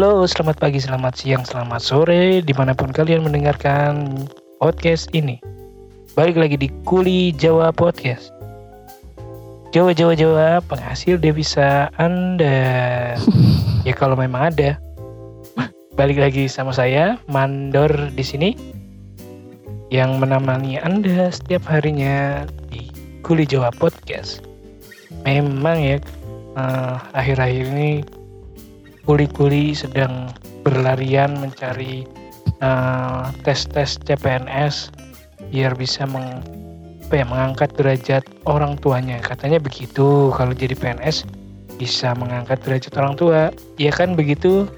Halo, selamat pagi, selamat siang, selamat sore, di mana pun kalian mendengarkan podcast ini. Balik lagi di Kuli Jawa Podcast. Jawa, Jawa, Jawa, penghasil devisa Anda. ya kalau memang ada. Balik lagi sama saya, Mandor di sini. Yang menemani Anda setiap harinya di Kuli Jawa Podcast. Memang ya, eh, akhir-akhir ini kuli-kuli sedang berlarian mencari eh, tes-tes CPNS biar bisa meng, apa ya, mengangkat derajat orang tuanya. Katanya begitu kalau jadi PNS bisa mengangkat derajat orang tua. Iya kan begitu?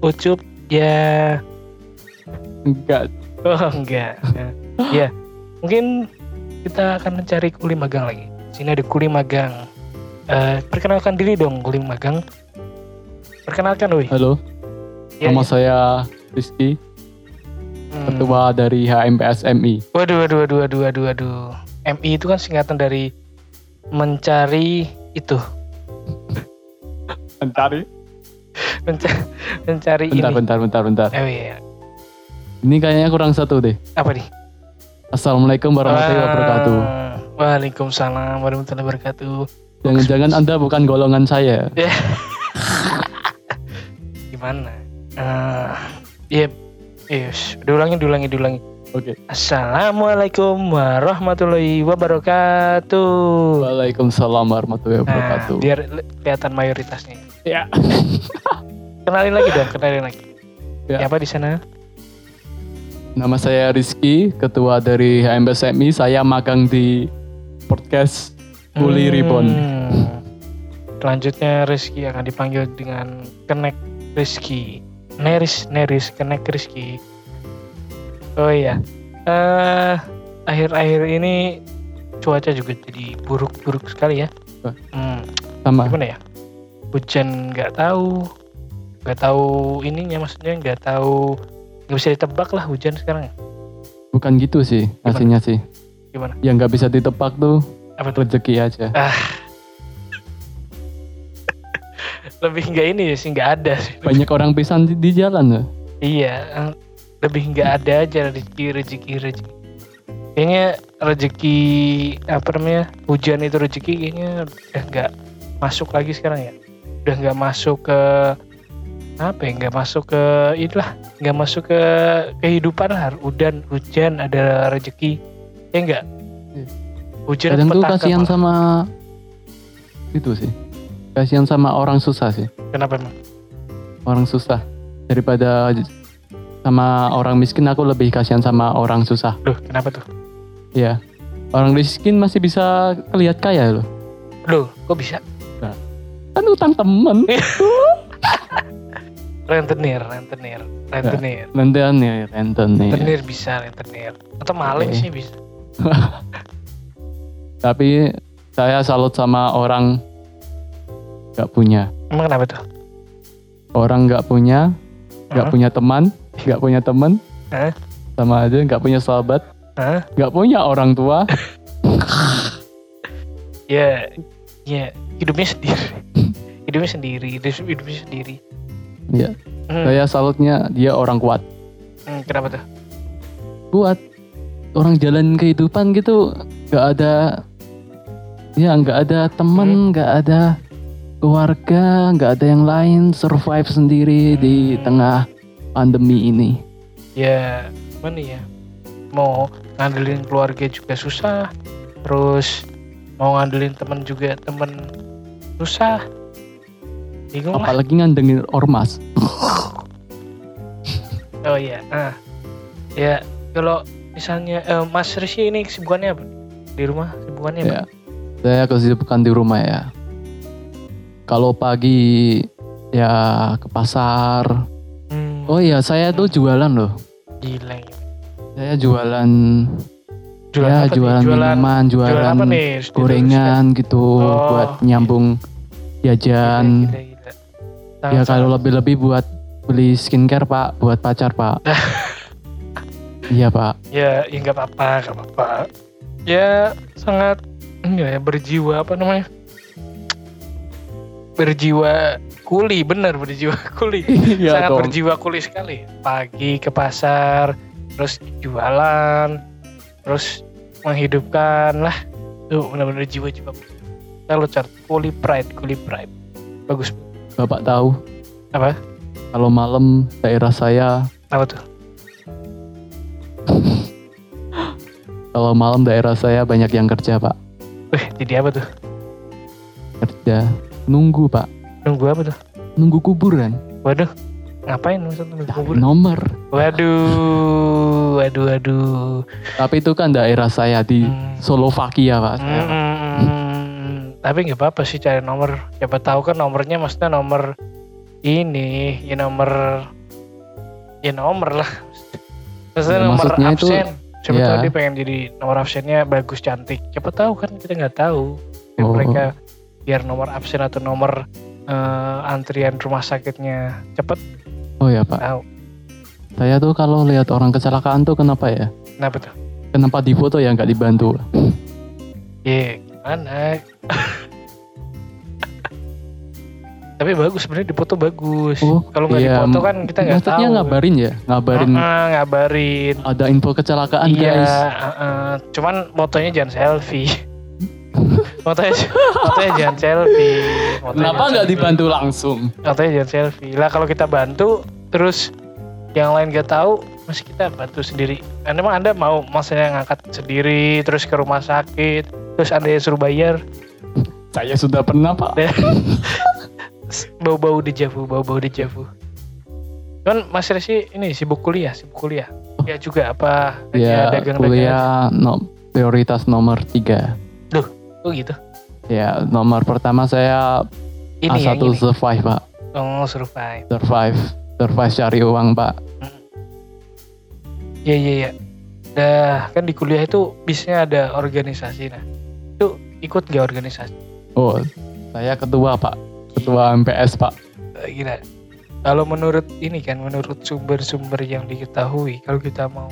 Ucup ya Enggak. oh enggak. Ya mungkin kita akan mencari kuli magang lagi. Sini ada kuli magang. Eh, perkenalkan diri dong kuli magang. Perkenalkan, woi. Halo, Ya, nama ya. saya Rizky, Hmm. ketua dari HMPS MI. Waduh, waduh, waduh, waduh, waduh, waduh. MI itu kan singkatan dari mencari itu, Mencari? Menca- mencari Bentar, ini. bentar, bentar, bentar. Oh iya, Ini kayaknya kurang satu deh. apa nih? Assalamualaikum warahmatullahi Ah, wabarakatuh. Waalaikumsalam warahmatullahi wabarakatuh. Jangan-jangan Anda bukan golongan saya. Gimana? Ah, Iya, yes. Diulangi, diulangi, diulangi. Oke. Assalamualaikum warahmatullahi wabarakatuh. Waalaikumsalam warahmatullahi Nah, wabarakatuh. biar le- kelihatan mayoritasnya. Ya. Kenalin lagi dong, kenalin lagi. Ya. Siapa di sana? Nama saya Rizky, ketua dari HMPS MI. Saya magang di podcast Kuli Ribbon. Hmm. Selanjutnya Rizky akan dipanggil dengan Kenek Rizky. Neris, Neris, Kenek Rizky. Oh iya. eh akhir-akhir ini cuaca juga jadi buruk-buruk sekali ya. Hmm, Sama. gimana ya? Hujan nggak tahu, nggak tahu ininya maksudnya nggak tahu nggak bisa ditebak lah hujan sekarang. Bukan gitu sih hasilnya sih. Gimana? Yang nggak bisa ditebak tuh Apa tuh? rezeki aja. Lebih nggak ini sih nggak ada sih. Banyak orang pisan di, di jalan loh. Iya, eh, lebih nggak ada aja rezeki rezeki rezeki. Kayaknya rezeki apa namanya hujan itu rezeki kayaknya udah nggak masuk lagi sekarang ya. Udah nggak masuk ke apa ya? Nggak masuk ke inilah, nggak masuk ke kehidupan lah. Hujan hujan ada rezeki, ya enggak? Iya. Hujan Kadang tuh kasihan sama itu sih. Kasihan sama orang susah sih. Kenapa emang? Orang susah daripada sama orang miskin aku lebih kasihan sama orang susah. Loh, kenapa tuh? Iya. Orang miskin masih bisa kelihat kaya loh. Loh, kok bisa? Kan utang temen. Rentenir, rentenir, rentenir. Lentean ya, renten nih. Rentenir bisa, rentenir. Atau maling Oke. sih bisa. Tapi saya salut sama orang nggak punya. Emang kenapa tuh? Orang nggak punya, nggak Hah? punya teman, nggak punya teman, sama aja nggak punya sahabat, nggak punya orang tua. Ya, ya hidupnya sendiri. hidupnya sendiri, hidup- hidupnya sendiri. Iya. Hmm, Saya salutnya dia orang kuat. hmm, kenapa tuh? Kuat. Orang jalan kehidupan gitu nggak ada ya nggak ada Hmm. temen, nggak ada keluarga, nggak ada yang lain survive sendiri di Hmm. tengah pandemi ini. Ya, mana ya? Mau ngandelin keluarga juga susah. Terus mau ngandelin temen juga temen susah. Bingung lah. Apalagi ngandengin ormas. Oh iya. Ah. Ya, kalau misalnya eh, Mas Rizky ini kesibukannya apa? Di rumah kesibukannya apa? Ya. Saya kesibukan di rumah ya. Kalau pagi ya ke pasar. Hmm, Oh iya, saya tuh jualan loh. gila. Saya jualan, Jualan ya apa nih? jualan, minuman, jualan, jualan apa nih? gorengan gitu Oh, buat nyambung jajan. Gila, gila, gila. Ya kalau lebih-lebih buat beli skincare pak, buat pacar pak. iya pak. ya ya nggak apa-apa nggak apa-apa ya sangat ya berjiwa apa namanya berjiwa kuli, bener berjiwa kuli. Iya Sangat dong. berjiwa kuli sekali. Pagi ke pasar, terus jualan, terus menghidupkan lah. Tuh benar-benar jiwa-jiwa. Kalau chart kuli pride, kuli pride. Bagus. Bapak tahu Apa? kalau malam daerah saya Apa tuh? kalau malam daerah saya banyak yang kerja pak Wih, jadi apa tuh? kerja nunggu pak Nunggu apa tuh? nunggu kuburan Waduh, ngapain maksudnya nunggu Cari kubur? nomor Waduh, waduh, waduh. tapi itu kan daerah saya di Hmm. Slovakia pak saya, Pak. Hmm, tapi nggak apa-apa sih cari nomor. Siapa tahu kan nomornya maksudnya nomor ini, ya nomor, ya nomor lah. Maksudnya Ya, nomor maksudnya itu- absen. Siapa ya. tahu dia pengen jadi nomor absennya bagus cantik. Siapa tahu kan kita nggak tahu. Dan Oh. mereka biar nomor absen atau nomor eh, antrian rumah sakitnya cepet oh ya pak tahu. saya tuh kalau lihat orang kecelakaan tuh kenapa ya Kenapa tuh? kenapa di foto ya nggak dibantu Ya gimana? Tapi bagus sebenarnya di foto bagus. Oh, Kalau nggak iya, di foto kan kita nggak tahu. maksudnya ngabarin ya ngabarin Heeh, ngabarin. ada info kecelakaan iya, guys heeh. cuman fotonya jangan selfie. Fotonya, fotonya jangan selfie. Fotonya kenapa nggak dibantu langsung Fotonya jangan selfie. Lah kalau kita bantu, terus yang lain nggak tahu, masih kita bantu sendiri. Dan emang anda mau maksudnya ngangkat sendiri, terus ke rumah sakit, terus anda yang suruh bayar, saya sudah pernah pak bau-bau dejavu, bau-bau dejavu. Cuman Mas Resi ini sibuk kuliah, sibuk kuliah. Ya juga apa? ya dagang-dagang. kuliah no, prioritas nomor tiga gitu. ya nomor pertama saya Ini yang A1 ini. survive pak Oh, survive. survive survive cari uang pak Iya, iya, iya. Dah, kan di kuliah itu biasanya ada organisasi. Nah, itu ikut gak organisasi? oh saya ketua pak ketua MPS pak Eh, Gila. Kalau menurut ini kan, menurut sumber-sumber yang diketahui, kalau kita mau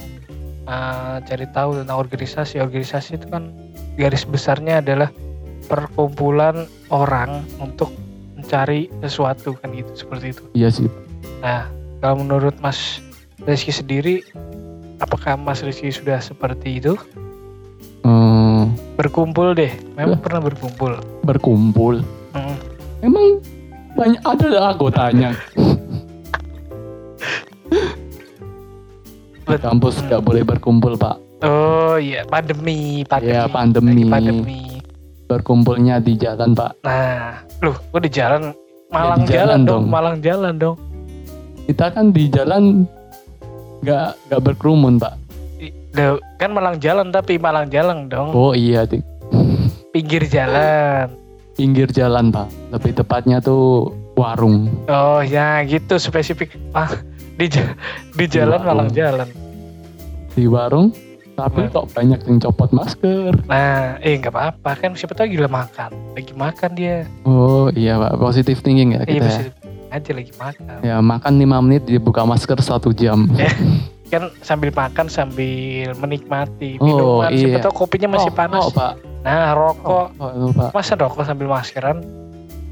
uh, cari tahu tentang organisasi, organisasi itu kan garis besarnya adalah perkumpulan orang untuk mencari sesuatu kan gitu, seperti itu. iya sih Nah, kalau menurut Mas Rizky sendiri, apakah Mas Rizky sudah seperti itu? Hmm, Berkumpul deh, memang pernah berkumpul. berkumpul Hmm. emang banyak ada anggotanya di kampus Hmm. nggak boleh berkumpul pak Oh iya, pandemi, pandemi. Iya, pandemi. Lagi pandemi. berkumpulnya di jalan pak Nah, loh, gua di jalan Malang di jalan jalan, dong, dong. Malang jalan dong. kita kan di jalan nggak nggak berkerumun pak Loh, kan Malang jalan tapi Malang jalan dong. oh iya di Pinggir jalan. pinggir jalan pak lebih tepatnya tuh warung Oh ya, gitu spesifik. Ah, di di jalan warung. Malang jalan. di warung tapi Warung. kok banyak yang copot masker Nah, eh nggak apa-apa kan siapa tahu gila makan. Lagi makan dia. oh iya pak positive thinking ya Iya, kita ya. bisa aja lagi makan. ya makan 5 menit dibuka masker satu jam Kan sambil makan sambil menikmati Oh, minuman. Siapa iya. tahu kopinya masih Oh, panas. oh, pak Nah, rokok. oh, itu pak Masa rokok sambil maskeran?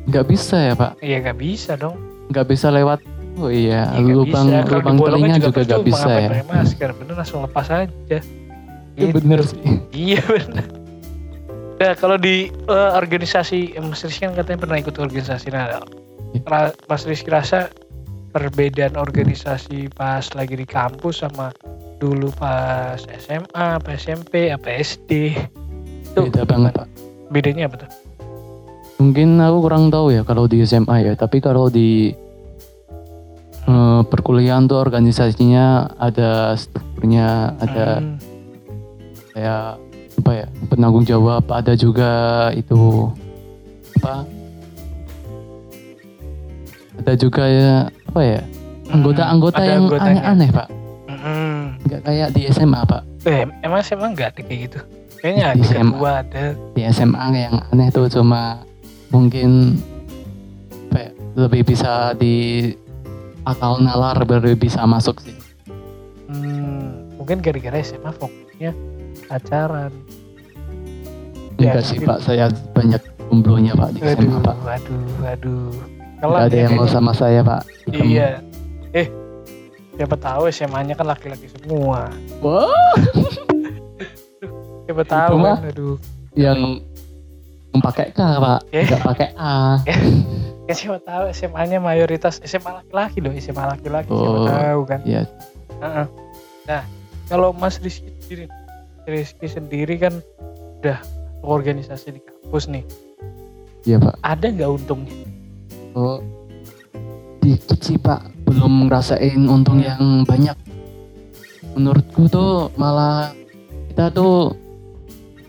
nggak bisa ya pak Iya nggak bisa dong. nggak bisa lewat oh iya Iya, nggak lubang bisa. Lubang telinga juga nggak percuma, bisa ya masker, bener langsung lepas aja. Itu Gitu. bener sih Iya bener. Nah kalau di eh, organisasi eh, Mas Rizky kan katanya pernah ikut organisasi. Nah, ra- Mas Rizky rasa perbedaan organisasi pas lagi di kampus sama dulu pas SMA, apa SMP, apa SD. Itu beda banget pak bedanya apa tuh? mungkin aku kurang tahu ya kalau di SMA ya tapi kalau di eh, perkuliahan tuh organisasinya ada strukturnya ada Hmm, kayak apa ya penanggung jawab ada juga itu apa ada juga ya apa ya anggota-anggota ada yang aneh-aneh pak Hmm. nggak kayak di SMA pak Eh, emang SMA enggak ada kayak gitu? Kayaknya Di SMA. ada. di SMA yang aneh tuh cuma mungkin apa ya, lebih bisa di akal nalar baru bisa masuk sih Hmm, mungkin gara-gara SMA fokusnya pacaran. Ya, enggak sih mungkin. pak saya banyak jomblonya pak di Waduh, SMA pak. waduh, waduh. Ada ya yang mau sama saya pak. Iya. Eh, siapa tahu SMA-nya kan laki-laki semua. Wah, Siapa tahu kan, aduh. yang pakai K pak, Eh. nggak pakai A. Ya siapa tahu SMA-nya mayoritas SMA laki-laki loh, SMA laki-laki siapa Oh. tahu kan. Iya. Heeh. Nah, kalau Mas Rizky sendiri, Rizky sendiri kan udah organisasi di kampus nih. Iya pak. Ada nggak untungnya? Oh, dikit sih pak. Belum ngerasain untung yang banyak. Menurutku tuh malah kita tuh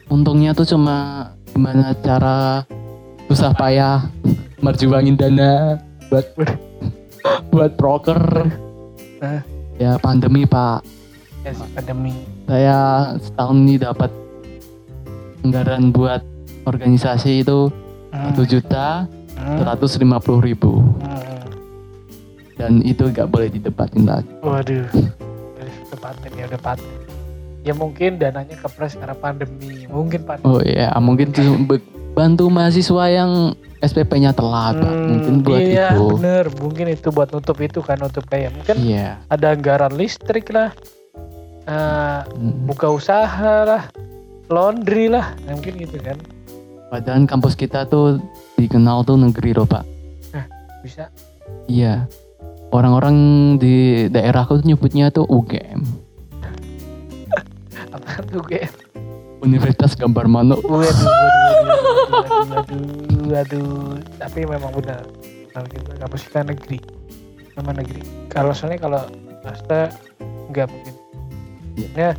untungnya tuh cuma gimana cara susah payah merjuangin dana buat buat broker. Nah. Ya pandemi pak. Pandemi. Saya setahun ini dapat anggaran buat organisasi itu Hmm, satu juta hmm, seratus lima puluh ribu hmm. dan itu nggak boleh didebatin lagi. Waduh, paten ya paten. Ya mungkin dananya kepres karena pandemi. Mungkin pandemi. Oh iya, mungkin bantu mahasiswa yang SPP-nya telat, Pak. Hmm, mungkin buat iya, itu. bener. Mungkin itu buat nutup itu kan nutup kayak mungkin Iya. ada anggaran listrik lah, eh, Hmm. buka usaha lah, laundry lah, Nah, mungkin gitu kan Padahal kampus kita tuh dikenal tuh negeri loh, Pak. bisa. Iya. Orang-orang di daerahku tuh nyebutnya tuh UGM. Apa tuh gue? Universitas Gambar Manuk. Waduh, waduh, waduh, waduh, waduh, waduh. Tapi memang benar. Kalau kita kampus kita negeri, memang negeri. Kalau soalnya kalau swasta nggak mungkin. Ya,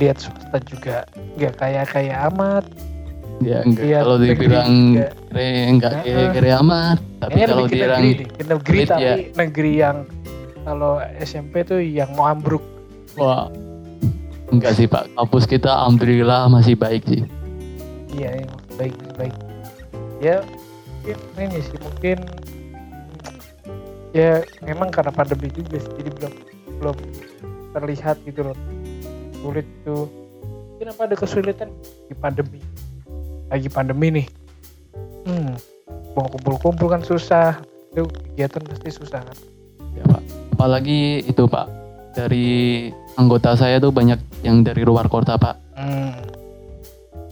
lihat swasta juga nggak kaya kaya amat. Ya enggak Iya, kalau dibilang kere enggak Heeh. kere-kere amat, tapi kalau dibilang negeri negeri tapi ya. negeri yang kalau SMP tuh yang mau ambruk. wah enggak sih, Pak. Kampus kita alhamdulillah masih baik sih. Iya, yang baik baik. Ya, mungkin ini sih mungkin ya memang karena pandemi juga sih, jadi belum belum terlihat gitu loh sulit tuh. Kenapa ada kesulitan di pandemi? Lagi pandemi nih. Hmm, mau kumpul-kumpul kan susah. Itu kegiatan pasti susah kan. Ya Pak. Apalagi itu Pak, dari anggota saya tuh banyak yang dari luar kota Pak. Hmm,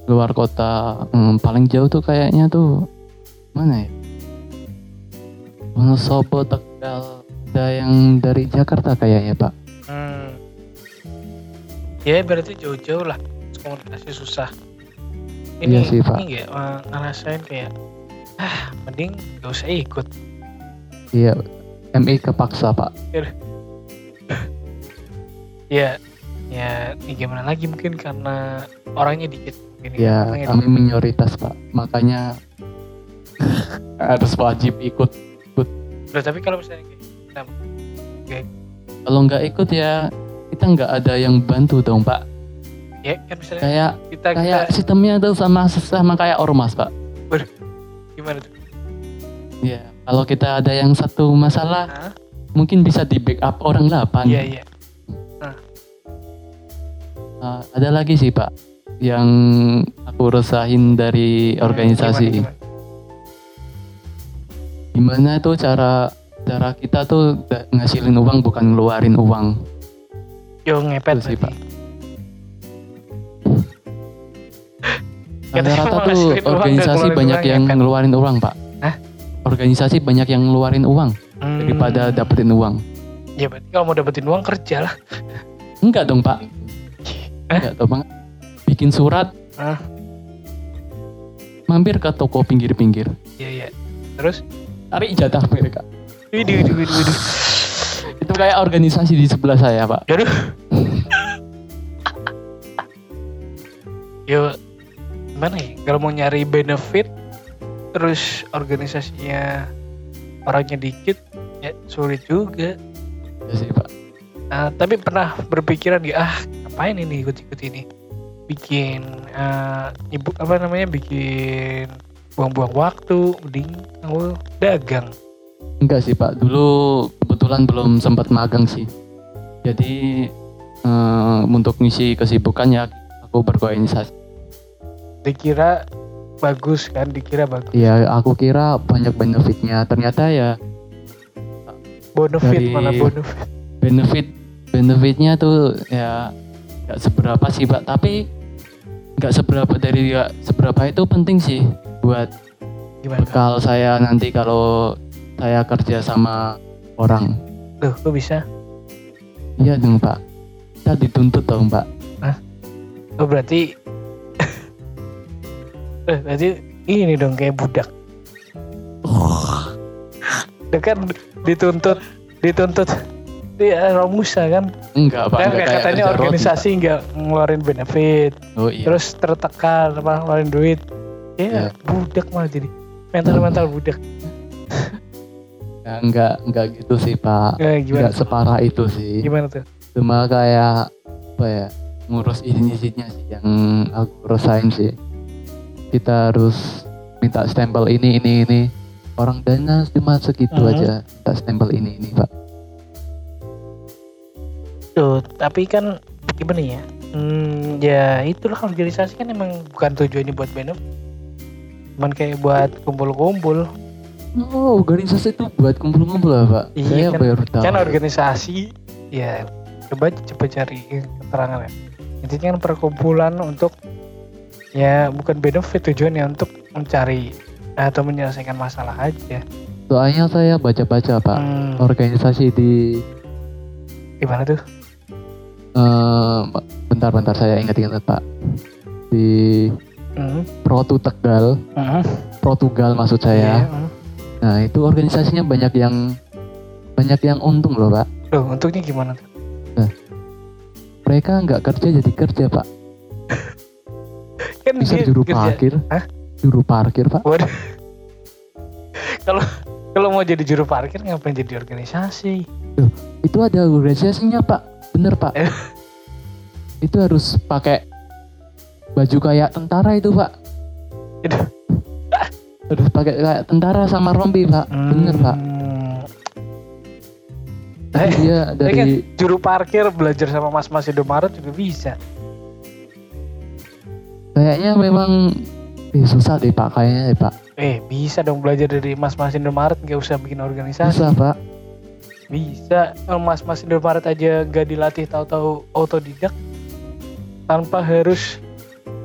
Luar kota hmm, paling jauh tuh kayaknya tuh mana ya? Wonosobo, Tegal, ada yang dari Jakarta kayaknya Pak. hmm. Ya berarti jauh-jauh lah komunikasi susah. Iya sih, Pak. Ini nggak eh, ngerasain kayak ah mending gak usah ikut. Iya, MI kepaksa Pak. Ya ya ini gimana lagi mungkin karena orangnya dikit. Mungkin Ya, orangnya kami minoritas Pak. Makanya harus wajib ikut. dikit. Loh, tapi kalau misalnya kayak kenapa? Kalau nggak ikut ya kita nggak ada yang bantu dong Pak. ya kan misalnya Kayak kita kita kayak sistemnya tuh sama sama kayak ormas Pak. gimana tuh? Iya, kalau kita ada yang satu masalah Hah? mungkin bisa di backup orang delapan. Iya iya. Uh, ada lagi sih Pak yang aku resahin dari Hmm, organisasi. gimana, gimana? Gimana tuh cara cara kita tuh ngasilin uang bukan ngeluarin uang. Yo ngepet sih. Katanya Rata-rata tuh organisasi banyak yang ya kan? ngeluarin uang Pak. Hah? Organisasi banyak yang ngeluarin uang Hmm. daripada dapetin uang. Ya berarti kalau mau dapetin uang kerja lah. Enggak dong Pak. Enggak dong Pak. Bikin surat. Hah? Mampir ke toko pinggir-pinggir. Iya iya. Terus? Cari jatah mereka. Widih widih widih widih. Itu kayak organisasi di sebelah saya Pak. Aduh. Yo, gimana ya? Kalau mau nyari benefit, terus organisasinya orangnya dikit, ya sulit juga. Ya sih Pak. Nah, tapi pernah berpikiran gak, ah ngapain ini ikut-ikut ini? Bikin, eh, ibu apa namanya, bikin buang-buang waktu, mending aku dagang. Enggak sih Pak. Dulu kebetulan belum sempat magang sih. Jadi eh, untuk ngisi kesibukannya aku berorganisasi. Dikira bagus kan? Dikira bagus. Ya aku kira banyak benefitnya. Ternyata ya bonefit Dari- mana bonefit benefit benefitnya tuh ya nggak seberapa sih pak. Tapi nggak seberapa dari nggak seberapa itu penting sih buat gimana? bekal saya nanti kalau saya kerja sama orang. Tuh kok bisa? Iya dong pak. Kita dituntut dong pak oh berarti eh, berarti ini dong kayak budak. Dia kan dituntut dituntut. Dia Romusa kan? Enggak pak kan enggak kayak katanya organisasi nggak ngeluarin benefit oh iya. terus tertekan apa ngeluarin duit. Ya Iya. budak malah jadi. Mental mental budak Ya, enggak enggak gitu sih pak. Eh, gimana enggak separah itu sih. Gimana tuh? Cuma kayak apa ya ngurus izin izinnya sih yang aku rasain sih. Kita harus minta stempel ini ini ini. Orang dana cuma segitu Mhm. aja minta stempel ini ini pak. Tuh tapi kan gimana ya? Hmm, ya itulah organisasi kan emang bukan tujuannya buat benefit. Cuman kayak buat kumpul-kumpul oh organisasi itu buat kumpul-kumpul lah pak. Iya, saya kan- baru tahu. kan organisasi ya coba coba cari keterangan ya. Intinya kan perkumpulan untuk ya bukan benefit tujuannya untuk mencari atau menyelesaikan masalah aja. Soalnya saya baca-baca pak Hmm, organisasi di gimana tuh? Eh, bentar-bentar saya ingat-ingat pak. Di Hmm, Protu Tegal. Hmm, Portugal maksud saya. Hmm. Nah itu organisasinya banyak yang banyak yang untung loh pak. Loh, untuknya gimana tuh Mereka nggak kerja jadi kerja pak. kan Bisa juru kerja- parkir. Hah? Juru parkir pak. Kalau kalau mau jadi juru parkir ngapain jadi organisasi Itu ada organisasinya pak. Bener pak. Eh. itu harus pakai baju kayak tentara itu pak. Harus pakai kayak tentara sama rompi pak. Bener pak. Hmm. Eh, dia kan dari juru parkir belajar sama mas-mas Indomaret juga bisa kayaknya memang eh, susah deh pak kayaknya deh pak. eh bisa dong belajar dari mas-mas Indomaret nggak usah bikin organisasi Susah pak. bisa Eh, mas-mas Indomaret aja gak dilatih tahu-tahu otodidak tanpa harus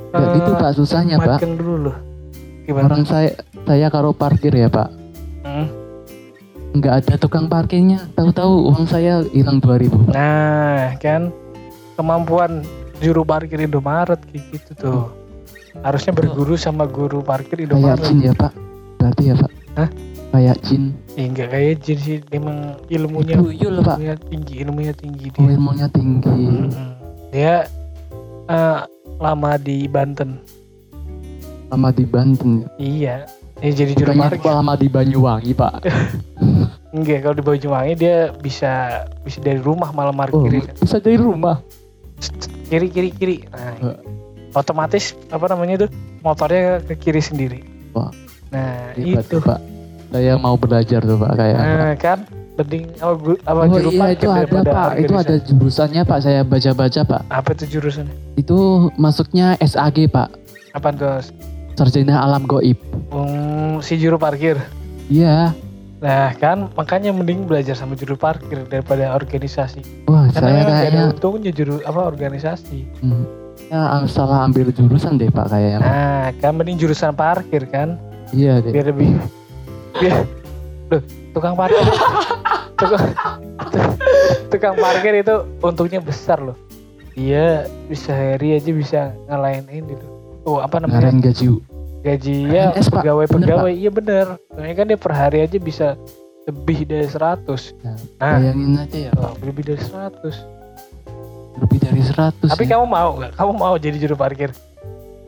Gak eh, gitu pak susahnya pak. dulu loh gimana Orang saya saya kalau parkir ya pak. Hmm. nggak ada tukang parkirnya tahu-tahu uang saya hilang 2000 Pak. Nah, kan kemampuan juru parkir Indomaret kayak gitu tuh. Harusnya berguru sama guru parkir kayak Indomaret. jin ya pak berarti ya pak Hah? kayak jin Ya enggak kayak jin sih, emang ilmunya tuyul pak ilmunya tinggi, ilmunya tinggi oh, dia. ilmunya tinggi Mm-mm. Dia eh, lama di Banten. Sama di Banten Iya. Dia jadi juru parkir. lama di Banyuwangi pak Enggak, kalau di Banyuwangi dia bisa bisa dari rumah malah oh, parkirin. bisa dari rumah Kiri kiri kiri. Nah, Eh. otomatis apa namanya tuh motornya ke kiri sendiri. Wah. Nah, Hebat itu. pak saya mau belajar tuh pak kayak Nah, kan mending apa, gu- apa oh juru iya parkir itu ada pak itu ada jurusannya pak saya baca-baca pak Apa itu jurusannya? itu masuknya SAG pak Apa tuh? Sarjana alam goib Hmm, si juru parkir. iya Nah, kan makanya mending belajar sama juru parkir daripada organisasi. wah Karena saya gak kayaknya ada untungnya juru apa organisasi. hmm, ya salah ambil jurusan deh pak kayaknya Nah, kan mending jurusan parkir kan, iya deh biar lebih biar Loh, tukang parkir. tukang, tukang parkir itu untungnya besar loh. Dia bisa hari aja bisa ngalahin ini tuh. Oh, apa namanya? ngaren gaji gaji ya PNS, Pak. pegawai Bener, pegawai iya bener. Soalnya kan dia per hari aja bisa lebih dari 100 Nah, nah. bayangin aja ya oh, lebih dari 100 lebih dari 100 tapi ya. kamu mau nggak? Kamu mau jadi juru parkir?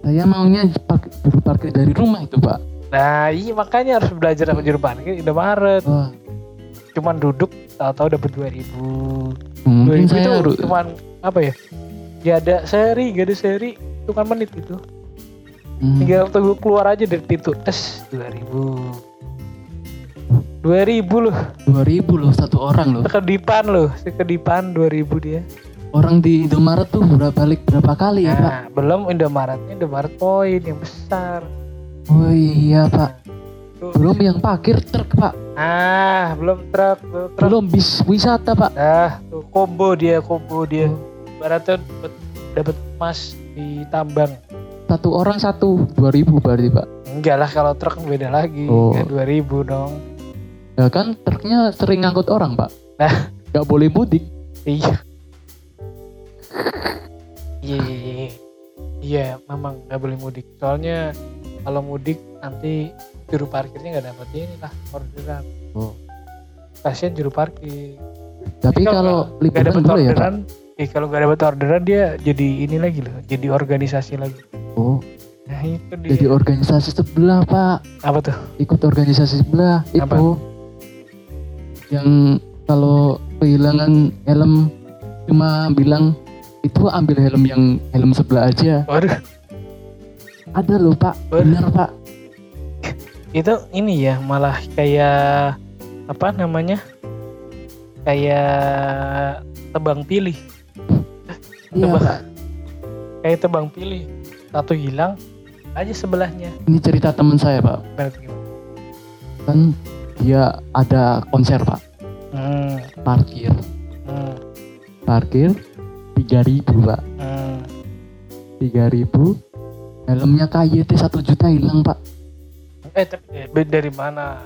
Saya maunya parkir, juru parkir dari rumah itu pak. Nah iya makanya harus belajar sama juru parkir Indomaret. Wah. Cuman duduk tahu-tahu dapat 2000 2000 mungkin saya itu harus cuman apa ya? Gak ada seri gak ada seri itu kan menit itu hmm, tinggal tunggu keluar aja dari pintu tes 2000 2000 loh 2000 loh satu orang loh sekedipan loh sekedipan 2000 dia orang di Indomaret tuh berapa balik berapa kali ya pak Nah, belum Indomaretnya Indomaret poin yang besar. Oh iya pak. Tuh. Belum yang parkir truk pak. Ah, belum truk, belum truk. Belum bis wisata pak. Ah, tuh combo dia, combo dia. Oh. Ibaratnya dapat dapat emas di tambang. Satu orang satu dua ribu berarti pak. Enggak lah kalau truk beda lagi. Oh. Kan 2000 dong. Ya kan truknya sering ngangkut orang pak. Nah. Gak boleh mudik. Iya. Iya, iya, iya. Iya, memang nggak boleh mudik. Soalnya kalau mudik nanti juru parkirnya nggak dapat ini lah orderan. Oh. Kasihan juru parkir. Tapi Kalau kalau nggak liburan boleh ya pak. orderan, eh kalau nggak dapat orderan dia jadi ini lagi loh, jadi organisasi lagi. Nah itu dia. Jadi organisasi sebelah pak. Apa tuh? Ikut organisasi sebelah Apa? itu. Yang kalau kehilangan helm cuma bilang itu ambil helm yang helm sebelah aja. Waduh, Ada loh pak. Waduh. Bener pak. itu ini ya malah kayak apa namanya? Kayak tebang pilih. Iya Tebak. pak. Kayak tebang pilih. Satu hilang aja sebelahnya. Ini cerita teman saya pak. Kan dia ada konser pak. Hmm, Parkir. hmm, Parkir 3000 pak. hmm. 3000 helmnya KYT 1 juta hilang pak. Eh tapi eh, dari mana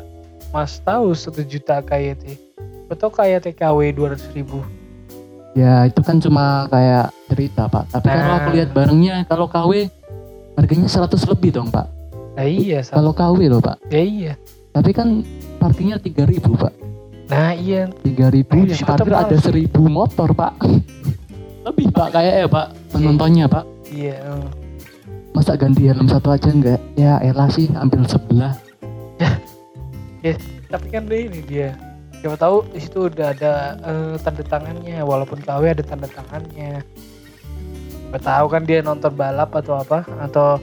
Mas tahu satu juta KYT? Betul KYT KW 200 ribu. Ya itu kan cuma kayak cerita pak. Tapi kalau Nah. aku lihat barangnya kalau KW harganya 100 lebih dong pak. Nah iya. Kalau KW loh pak. ya iya. Tapi kan parkirnya 3000 pak. Nah iya, 3000 Nah, yang parkir ada 1000 motor pak. lebih pak kayak ya pak penontonnya pak. iya. Masa ganti helm satu aja enggak? Ya elah sih ambil sebelah. Tapi kan ini dia. Siapa tahu di situ udah ada eh, tanda tangannya, walaupun KW ada tanda tangannya. Siapa tahu kan dia nonton balap atau apa atau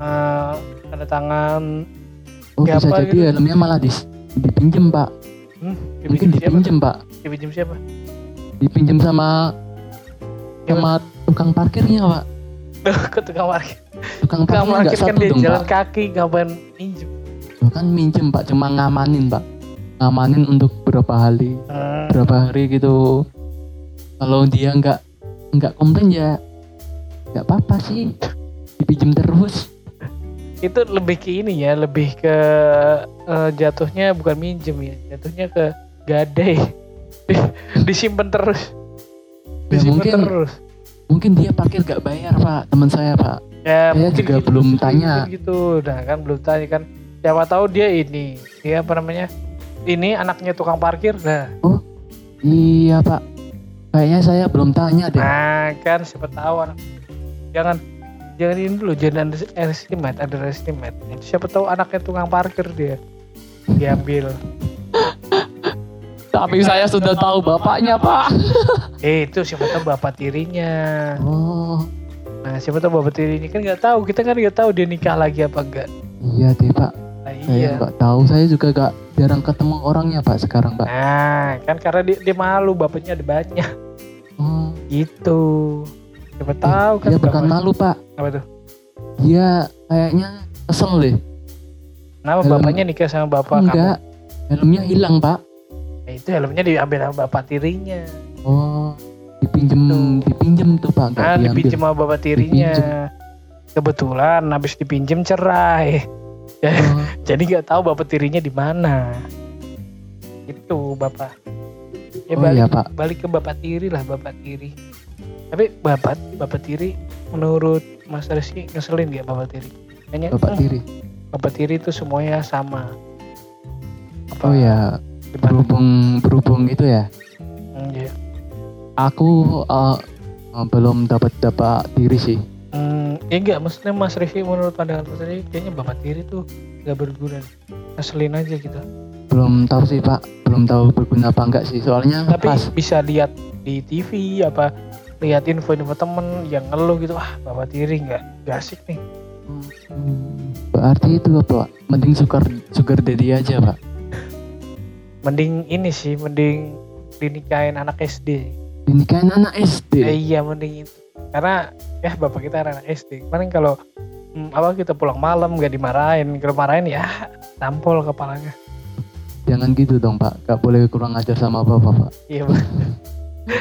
eh, tanda tangan Oh Ya, bisa jadi gitu. helmnya malah dis, dipinjem pak. hmm, Mungkin dipinjem siapa? dipinjem pak. Dipinjem siapa? Dipinjem sama sama tukang parkirnya pak. Ke tukang parkir. Tukang Tukang parkirnya nggak parkir kan dia dong jalan pak. kaki ngapain minjem. Kan minjem pak, cuma ngamanin pak. Ngamanin untuk berapa hari, Hmm. berapa hari gitu. Kalau dia nggak nggak komplain ya nggak apa-apa sih. Dipinjem terus. itu lebih ke ini ya lebih ke eh, jatuhnya bukan minjem ya jatuhnya ke gadai disimpan terus Ya, disimpan mungkin terus mungkin dia parkir nggak bayar pak, teman saya pak. ya Saya juga gitu, belum tanya. gitu nah kan belum tanya kan siapa tahu dia ini dia apa namanya ini anaknya tukang parkir nah Iya pak. Kayaknya saya belum tanya deh. nah kan siapa tahu anak jangan jangan ini dulu jangan underestimate underestimate itu siapa tahu anaknya tukang parkir dia diambil Tapi saya sudah tahu bapaknya pak. eh itu siapa tahu bapak tirinya Oh Nah, siapa tahu bapak tirinya kan nggak tahu. Kita kan nggak tahu dia nikah lagi apa enggak. iya deh pak. Nah, Saya iya. nggak tahu. Saya juga nggak jarang ketemu orangnya pak sekarang pak. Nah, kan karena dia, dia malu bapaknya ada banyak. Oh, Gitu. Siapa tahu kan dia bukan bapak- malu pak. Apa tuh? Dia kayaknya kesel deh. Kenapa Helm- bapaknya nikah sama bapak Enggak. Helmnya hilang pak. Nah, itu helmnya diambil sama bapak tirinya. Oh, dipinjem, Gitu. dipinjem tuh pak. Nggak Nah, diambil. dipinjem sama bapak tirinya. Kebetulan habis dipinjem cerai. Oh, Jadi nggak tahu bapak tirinya di mana. Itu bapak. Ya Oh, balik, iya, Pak. balik ke bapak tiri lah bapak tiri. Tapi bapak bapak tiri menurut Mas Rizky ngeselin gak bapak tiri? Kayaknya bapak "Hmm, tiri. bapak tiri itu semuanya sama. Apa, Oh ya, gimana? berhubung berhubung gitu ya. Hmm, iya. Aku eh, belum dapat bapak tiri sih. Hmm, ya enggak, maksudnya Mas Rizky menurut pandangan Mas Rizky kayaknya bapak tiri tuh gak berguna. Ngeselin aja gitu. Belum tahu sih pak. Belum tahu berguna apa enggak sih. Soalnya Tapi pas bisa lihat di TV apa lihat info-info temen yang ngeluh gitu ah bapak tiri nggak nggak asik nih Hmm, berarti itu apa? Mending sugar sugar daddy aja pak. mending ini sih mending dinikahin anak SD Dinikahin anak SD. Eh, iya mending itu karena ya bapak kita anak SD kemarin kalau hmm, apa kita pulang malam gak dimarahin kalau marahin ya tampol kepalanya Jangan gitu dong pak, gak boleh kurang ajar sama bapak pak. iya Bang.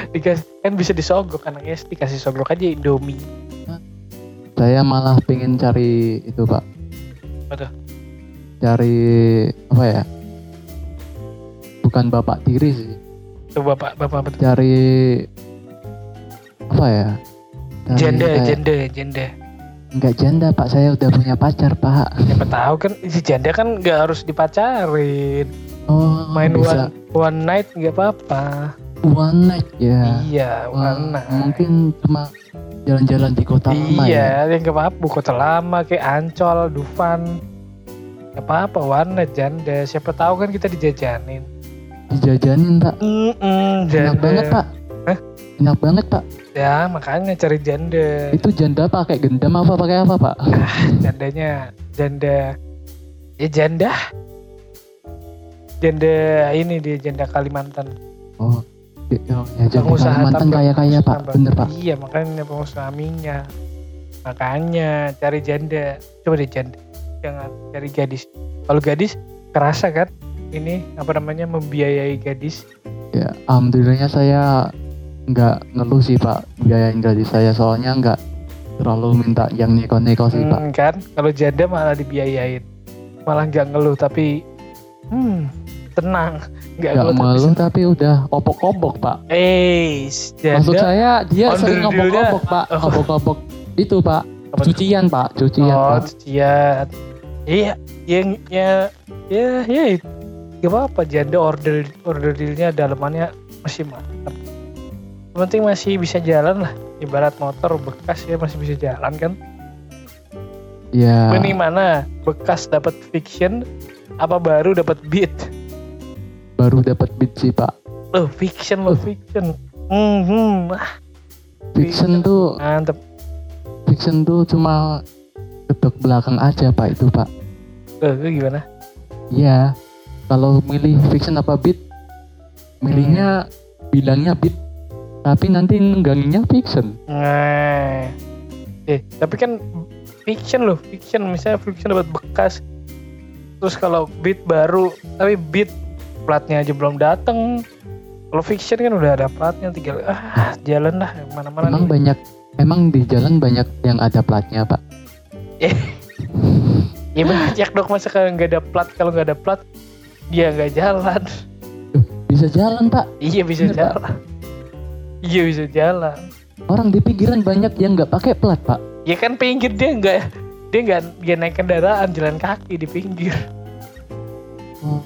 Dikasih kan bisa disogok anak SD kasih sogok aja Indomie Saya malah pengen cari itu pak. Apa tuh? Cari apa ya? Bukan bapak tiri sih. tuh bapak bapak betul Cari apa ya? Cari janda kayak- janda janda Enggak janda pak, saya udah punya pacar pak. siapa tahu kan si janda kan nggak harus dipacarin Oh main bisa one one night nggak apa-apa one night ya. iya one night mungkin cuma jalan-jalan di kota lama ya. iya yang nggak apa-apa kota lama kayak Ancol Dufan nggak apa-apa one night janda siapa tahu kan kita dijajanin Dijajanin pak. Mm-mm, Enak janda. banget pak. Hah? Enak banget pak. ya makanya cari janda Itu janda pakai gendam apa pakai apa pak? jandanya janda ya janda janda ini dia janda Kalimantan Oh, ya, ya Pengusaha Kalimantan tambang. kaya-kaya pak, bener pak. iya makanya pengusaha minyak makanya cari janda. Coba deh janda. Jangan cari gadis. Kalau gadis kerasa kan? Ini apa namanya membiayai gadis. Ya, alhamdulillahnya saya nggak ngeluh sih pak. Biayain gaji saya. Soalnya nggak terlalu minta yang neko-neko sih pak. Hmm, kan? Kalau janda malah dibiayain. Malah nggak ngeluh tapi hmm tenang ngeluh tapi malu senang. tapi udah opok-opok pak. eh Maksud saya dia sering opok-opok pak, Oh. opok-opok itu pak. Cucian pak, cucian oh pak. cucian. Iya yang ya ya ya itu gak apa-apa janda order order dealnya dalamannya masih mantap. Yang penting masih bisa jalan lah. Ibarat motor bekas ya masih bisa jalan kan? Ya, ini mana bekas dapat fiction apa baru dapat beat baru dapat beat sih pak. loh fiction loh fiction. Hmm, hmm. ah, Fiction tuh, mantep. fiction tuh cuma gedok belakang aja pak itu pak. loh itu gimana? Iya, kalau milih fiction apa beat, milihnya bilangnya beat, tapi nanti nungganginya fiction. Nah, eh tapi kan fiction loh, fiction. Misalnya fiction dapat bekas. Terus kalau beat baru, tapi beat platnya aja belum dateng. Kalau fiction kan udah ada platnya, tinggal ah jalan lah mana-mana. Emang nih. banyak, emang di jalan banyak yang ada platnya pak. Ya banyak dong masa kalau nggak ada plat, kalau nggak ada plat dia nggak jalan. Bisa jalan pak. Iya bisa Bener, Pak. jalan. Iya bisa jalan. Orang di pinggiran banyak yang nggak pakai plat pak. Ya kan pinggir dia nggak dia nggak dia naik kendaraan jalan kaki di pinggir. Oh,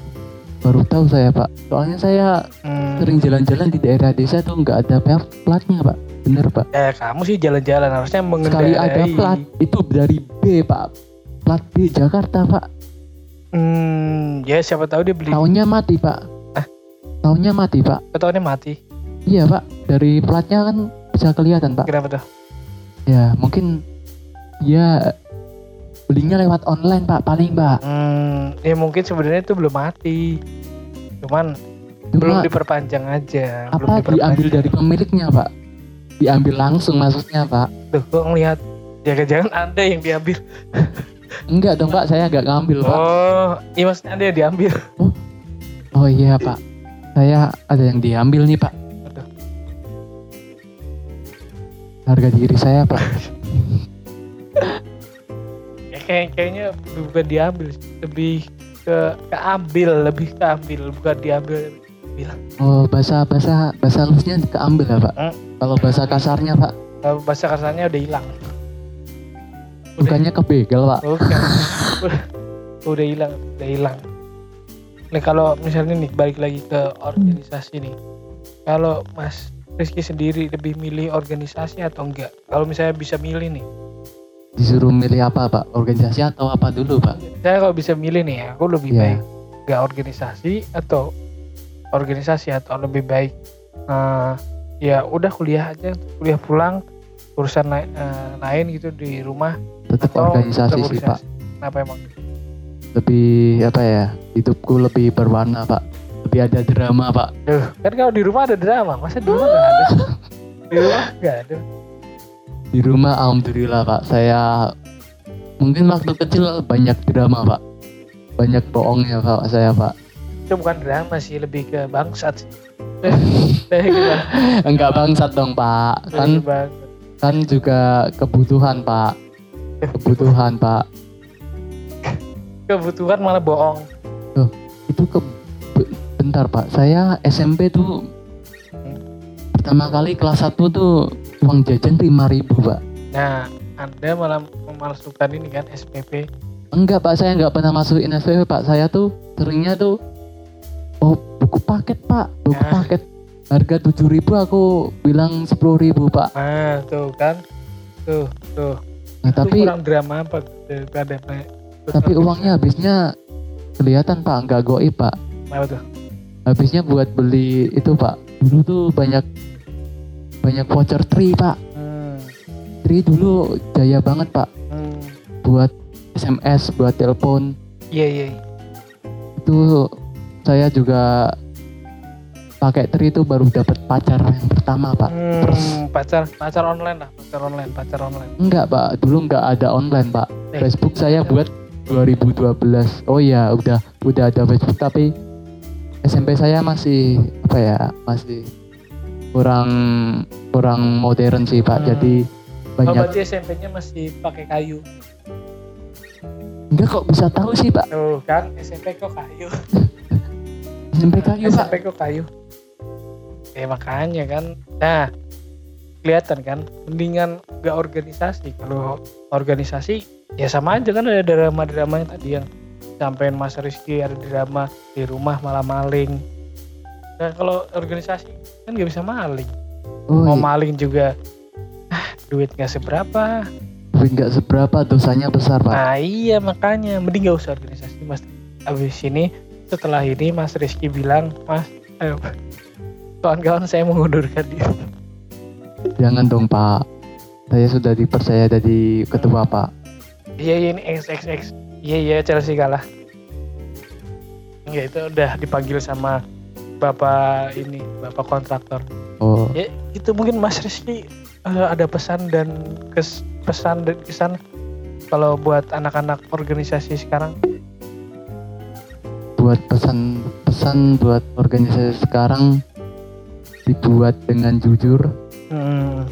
baru tahu saya pak. Soalnya saya Hmm. sering jalan-jalan di daerah desa tuh nggak ada plat- platnya pak. Bener pak. Ya kamu sih jalan-jalan harusnya mengendarai. Sekali ada plat itu dari B pak. Plat B Jakarta pak. Hmm, ya siapa tahu dia beli. Tahunnya mati pak. Tahunnya mati pak. Tahunnya mati. Iya pak. Dari platnya kan bisa kelihatan pak. Kenapa tuh? Ya mungkin ya belinya lewat online pak paling pak. Hmm, ya mungkin sebenarnya itu belum mati. Cuman belum Cuma diperpanjang aja. belum apa diambil dari pemiliknya pak? Diambil langsung maksudnya pak? Tuh, kok ngelihat jangan-jangan anda yang diambil. Enggak dong pak, saya nggak ngambil pak. Oh, iya maksudnya anda yang diambil. Oh iya pak, saya ada yang diambil nih pak. Harga diri saya pak. Ya, kayak kayaknya bukan diambil, lebih ke keambil, lebih keambil, bukan diambil. Oh bahasa bahasa bahasa halusnya keambil ya pak. Hmm. Kalau bahasa kasarnya pak, Kalau bahasa kasarnya udah hilang. bukannya kebegal pak. Bukan. udah, udah hilang, udah hilang. Nih kalau misalnya nih balik lagi ke organisasi nih. Kalau Mas Rizky sendiri lebih milih organisasi atau enggak? Kalau misalnya bisa milih nih. Disuruh milih apa pak? Organisasi atau apa dulu pak? Saya kalau bisa milih nih, aku lebih Iya. baik enggak organisasi atau organisasi atau lebih baik eh, ya udah kuliah aja, kuliah pulang urusan lai- eh, lain gitu di rumah Tetap atau organisasi tetap sih pak. Kenapa emang? Lebih apa ya? Hidupku lebih berwarna pak. Lebih ada drama pak. Duh, kan kalau di rumah ada drama, masa di rumah nggak ada? Di rumah nggak ada. Di rumah alhamdulillah pak. Saya mungkin waktu kecil banyak drama pak. Banyak bohongnya pak saya pak. Itu bukan drama sih lebih ke bangsat sih. Enggak bangsat dong pak. Kan kan juga kebutuhan pak. Kebutuhan pak. Kebutuhan malah bohong. Itu ke be- bentar pak. Saya SMP tuh pertama kali kelas 1 tuh uang jajan 5000 pak. Nah anda malah memalsukan ini kan SPP enggak pak. Saya enggak pernah masukin SPP pak. Saya tuh seringnya tuh oh buku paket pak. Buku Ya. paket. Harga 7000 aku bilang 10000 pak. Nah tuh kan. Tuh tuh. Nah, Itu tapi kurang drama apa daripada tapi uangnya habisnya kelihatan pak. Enggak goib pak. Apa tuh? Habisnya buat beli itu pak. Dulu tuh banyak banyak voucher. Tri pak. Hmm, tri dulu jaya banget pak. Hmm. buat SMS buat telepon. Iya iya iya. itu saya juga pakai tri itu baru dapat pacar yang pertama pak. Hmm, pacar pacar online lah pacar online pacar online. Enggak pak. Dulu enggak ada online pak. Eh, Facebook saya buat 2012 oh iya udah udah ada Facebook tapi SMP saya masih apa ya masih kurang kurang modern sih pak. Hmm. jadi oh, banyak berarti SMP-nya masih pakai kayu? Enggak kok bisa tahu sih pak. Tuh kan? SMP kok kayu. SMP kayu pak. SMP kok kayu? Ya makanya kan? Nah kelihatan kan? Mendingan gak organisasi. Kalau organisasi ya sama aja kan? Ada drama-drama yang tadi yang sampein Mas Rizky ada drama di rumah malah maling nah kalau organisasi kan gak bisa maling. Oh mau iya. maling juga ah, duit gak seberapa. Tapi enggak seberapa dosanya besar pak. Nah iya makanya. Mending gak usah organisasi mas. Abis ini setelah ini Mas Rizky bilang Mas ayo kawan-kawan saya mengundurkan diri. Jangan dong pak. Saya sudah dipercaya jadi ketua pak. Iya iya ini XXX. Iya iya Chelsea kalah. Enggak itu udah dipanggil sama bapak ini bapak kontraktor. oh Ya itu mungkin Mas Rizky eh, ada pesan dan kes pesan dan kesan kalau buat anak-anak organisasi sekarang. buat pesan pesan buat organisasi sekarang dibuat dengan jujur Hmm,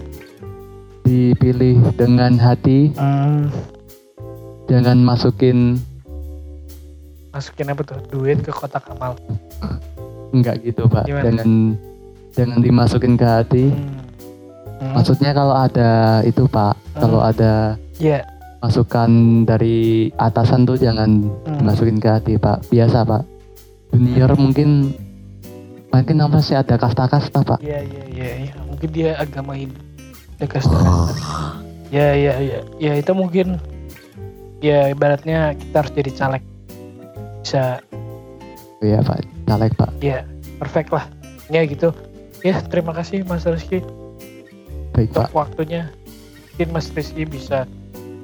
dipilih dengan hati hmm, jangan masukin masukin apa tuh duit ke kotak amal. enggak gitu pak Gimana? jangan jangan dimasukin ke hati Hmm. Hmm, maksudnya kalau ada itu pak kalau ada Iya. masukan dari atasan tuh jangan Hmm. dimasukin ke hati pak biasa pak junior mungkin mungkin apa sih ada kasta-kasta pak Iya iya iya iya. Mungkin dia agama ini. Ya kasta. Ya ya ya. Ya itu mungkin ya ibaratnya kita harus jadi caleg. Bisa iya pak caleg pak ya perfect lah. Ya gitu. Ya terima kasih Mas Rizky baik untuk pak waktunya. Mungkin Mas Rizky bisa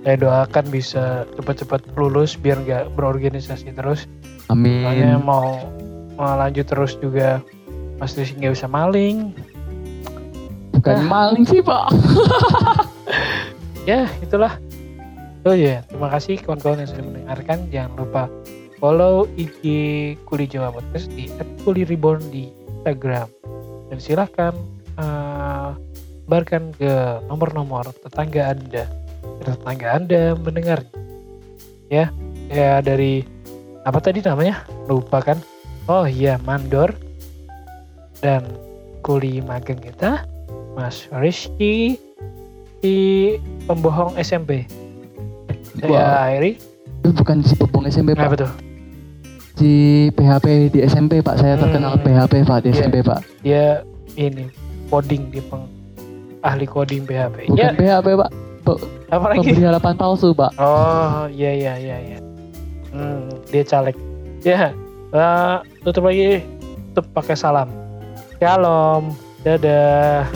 saya doakan bisa cepat-cepat lulus biar nggak berorganisasi terus. Soalnya amin mau mau lanjut terus juga Mas Rizky nggak bisa maling. bukan Ah. maling sih pak ya itulah oh ya terima kasih kawan-kawan yang sudah mendengarkan jangan lupa follow IG Kuli Jawa Podcast di @kulireborn di Instagram. Dan silahkan eh, sebarkan ke nomor-nomor tetangga anda. Tetangga anda mendengar. Ya ya dari apa tadi namanya? Lupa kan? Oh iya Mandor dan kuli magang kita Mas Rizky di pembohong SMP. Saya akhiri. itu bukan si pembong SMP Apa pak. Tuh? Si PHP di SMP pak saya terkenal Hmm. PHP pak di Iya. SMP pak Dia ini coding di peng ahli coding PHP. bukan Ya, PHP pak apa lagi? pemberi harapan palsu pak Oh, iya iya iya iya. Hmm, dia caleg. Ya, eh, tutup lagi. Tutup pakai salam. Shalom. Dadah.